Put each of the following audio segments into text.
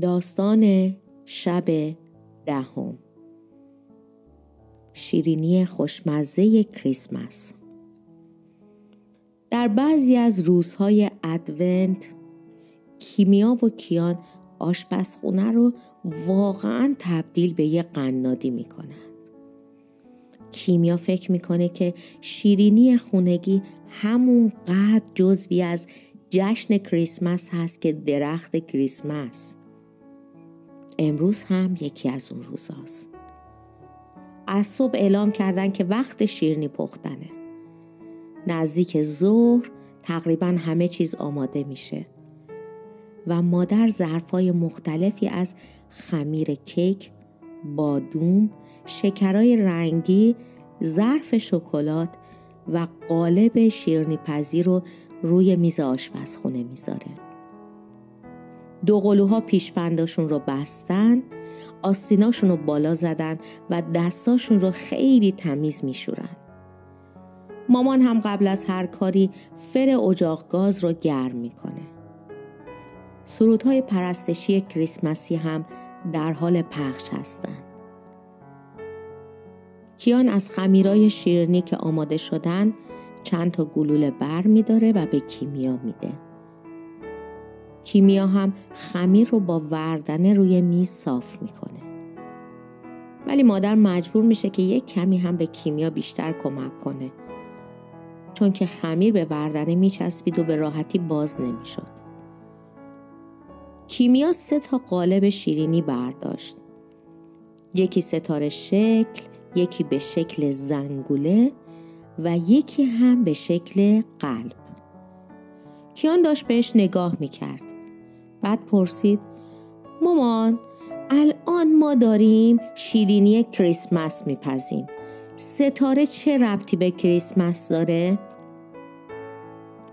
داستان شب دهم. شیرینی خوشمزه کریسمس. در بعضی از روزهای ادونت کیمیا و کیان آشپزخونه رو واقعا تبدیل به یه قنادی می‌کنن. کیمیا فکر می‌کنه که شیرینی خونگی همون قد جزوی از جشن کریسمس هست که درخت کریسمس. امروز هم یکی از اون روزاست. از صبح اعلام کردن که وقت شیرنی پختنه. نزدیک ظهر تقریبا همه چیز آماده میشه. و مادر ظرفای مختلفی از خمیر کیک، بادوم، شکرای رنگی، ظرف شکلات و قالب شیرنی پذیر رو روی میز آشپزخونه می‌ذاره. دو قلوها پیشبنداشون رو بستن آستیناشون رو بالا زدن و دستاشون رو خیلی تمیز میشورن. مامان هم قبل از هر کاری فر اجاق گاز رو گرم می‌کنه. سرودهای پرستشی کریسمسی هم در حال پخش هستند. کیان از خمیرای شیرنی که آماده شدن چند تا گلوله بر میداره و به کیمیا میده. کیمیا هم خمیر رو با وردنه روی میز صاف می‌کنه. ولی مادر مجبور میشه که یک کمی هم به کیمیا بیشتر کمک کنه. چون که خمیر به وردنه میچسبید و به راحتی باز نمی‌شد. کیمیا سه تا قالب شیرینی برداشت. یکی ستاره شکل، یکی به شکل زنگوله و یکی هم به شکل قلب. کیان داشت بهش نگاه می‌کرد. بعد پرسید مامان الان ما داریم شیرینی کریسمس میپزیم. ستاره چه ربطی به کریسمس داره؟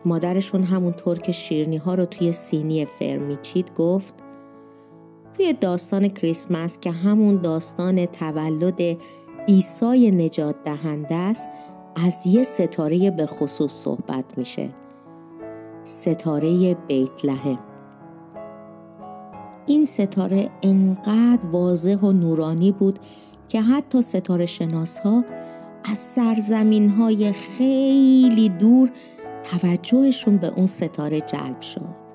مادرشون همونطور که شیرنی ها رو توی سینی فرمیچید گفت توی داستان کریسمس که همون داستان تولد عیسی نجات دهنده است از یه ستاره به خصوص صحبت میشه ستاره بیت لحم این ستاره انقدر واضح و نورانی بود که حتی ستاره شناس ها از سرزمین های خیلی دور توجهشون به اون ستاره جلب شد.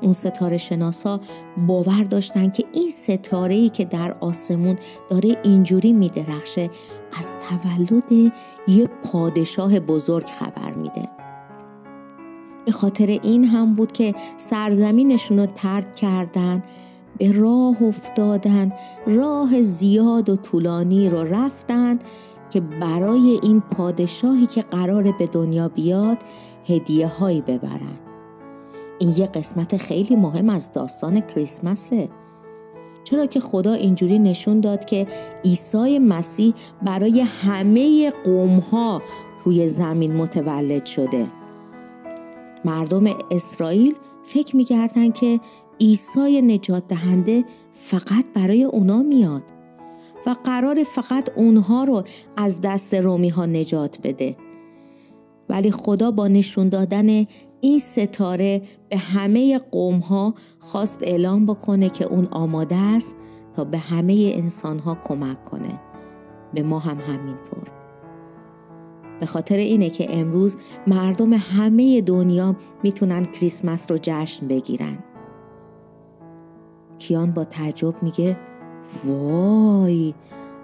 اون ستاره شناسا باور داشتن که این ستاره ای که در آسمون داره اینجوری میدرخشه از تولد یه پادشاه بزرگ خبر میده. به خاطر این هم بود که سرزمینشون رو ترک کردن به راه افتادن راه زیاد و طولانی رو رفتن که برای این پادشاهی که قرار به دنیا بیاد هدیه هایی ببرن. این یه قسمت خیلی مهم از داستان کریسمسه. چرا که خدا اینجوری نشون داد که عیسی مسیح برای همه قوم ها روی زمین متولد شده. مردم اسرائیل فکر می‌کردن که عیسی نجات دهنده فقط برای اونا میاد و قرار فقط اونها رو از دست رومی ها نجات بده. ولی خدا با نشون دادن این ستاره به همه قوم ها خواست اعلام بکنه که اون آماده است تا به همه انسان ها کمک کنه. به ما هم همینطور. به خاطر اینه که امروز مردم همه دنیا می‌تونن کریسمس رو جشن بگیرن. کیان با تعجب میگه وای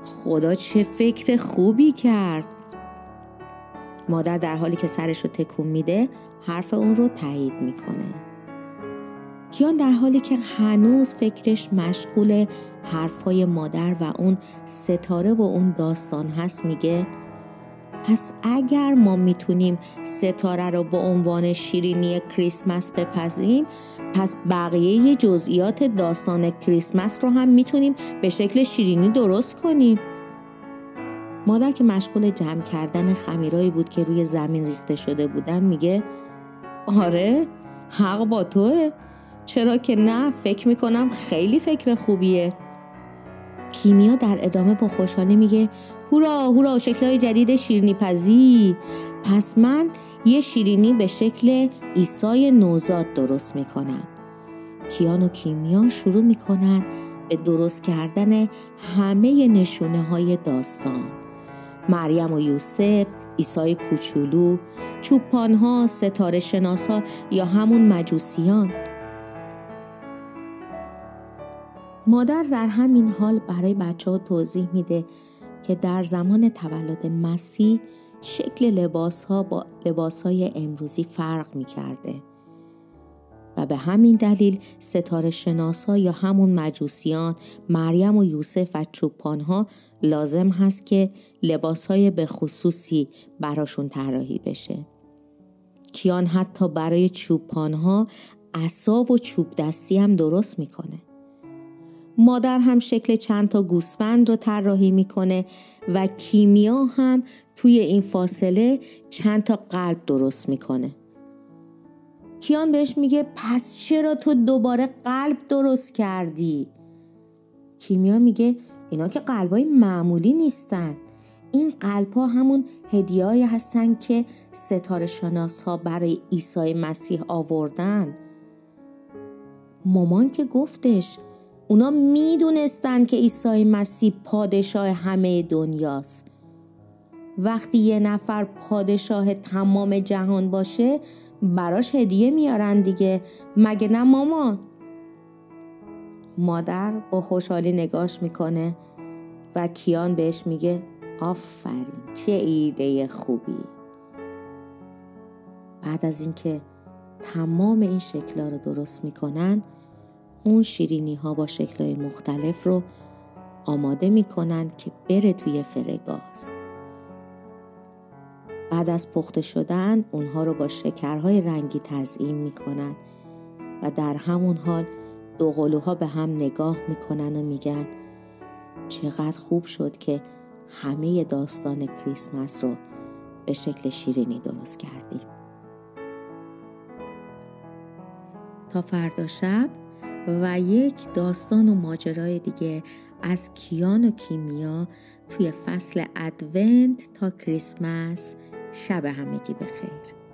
خدا چه فکر خوبی کرد. مادر در حالی که سرش رو تکون میده حرف اون رو تایید می‌کنه. کیان در حالی که هنوز فکرش مشغول حرفهای مادر و اون ستاره و اون داستان هست میگه پس اگر ما می‌تونیم ستاره رو به عنوان شیرینی کریسمس بپذیریم پس بقیه جزئیات داستان کریسمس رو هم می‌تونیم به شکل شیرینی درست کنیم. مادر که مشغول جمع کردن خمیرایی بود که روی زمین ریخته شده بودن میگه آره حق با توه. چرا که نه فکر می‌کنم خیلی فکر خوبیه. کیمیا در ادامه با خوشحالی میگه هورا هورا شکلهای جدید شیرینی پزی پس من یه شیرینی به شکل ایسای نوزاد درست می‌کنم. کیان و کیمیا شروع می‌کنن به درست کردن همه نشونه های داستان. مریم و یوسف، ایسای کوچولو، چوپانها، ستاره شناسا یا همون مجوسیان. مادر در همین حال برای بچه ها توضیح میده که در زمان تولد مسیح شکل لباس ها با لباس های امروزی فرق می کرده. و به همین دلیل ستاره شناس ها یا همون مجوسیان مریم و یوسف و چوپان ها لازم هست که لباس های به خصوصی براشون طراحی بشه. کیان حتی برای چوپان ها و چوب دستی هم درست می‌کنه. مادر هم شکل چند تا گوسفند رو طراحی می‌کنه و کیمیا هم توی این فاصله چند تا قلب درست می‌کنه. کیان بهش میگه پس چرا تو دوباره قلب درست کردی؟ کیمیا میگه اینا که قلبای معمولی نیستن این قلب ها همون هدیهایی هستن که ستاره شناس ها برای عیسی مسیح آوردن مامان که گفتش اونا می‌دونستن که عیسی مسیح پادشاه همه دنیاست. وقتی یه نفر پادشاه تمام جهان باشه براش هدیه میارن دیگه. مگه نه مامان مادر با خوشحالی نگاش می‌کنه و کیان بهش میگه آفرین چه ایده خوبی. بعد از اینکه تمام این شکلها رو درست می‌کنن اون شیرینی ها با شکلهای مختلف رو آماده می‌کنن که بره توی فرگاز. بعد از پخته شدن اونها رو با شکرهای رنگی تزیین می‌کنن و در همون حال دو قلوها به هم نگاه می‌کنن و میگن چقدر خوب شد که همه داستان کریسمس رو به شکل شیرینی درست کردیم. تا فردا شب و یک داستان و ماجرای دیگه از کیان و کیمیا توی فصل ادونت تا کریسمس. شب همگی بخیر.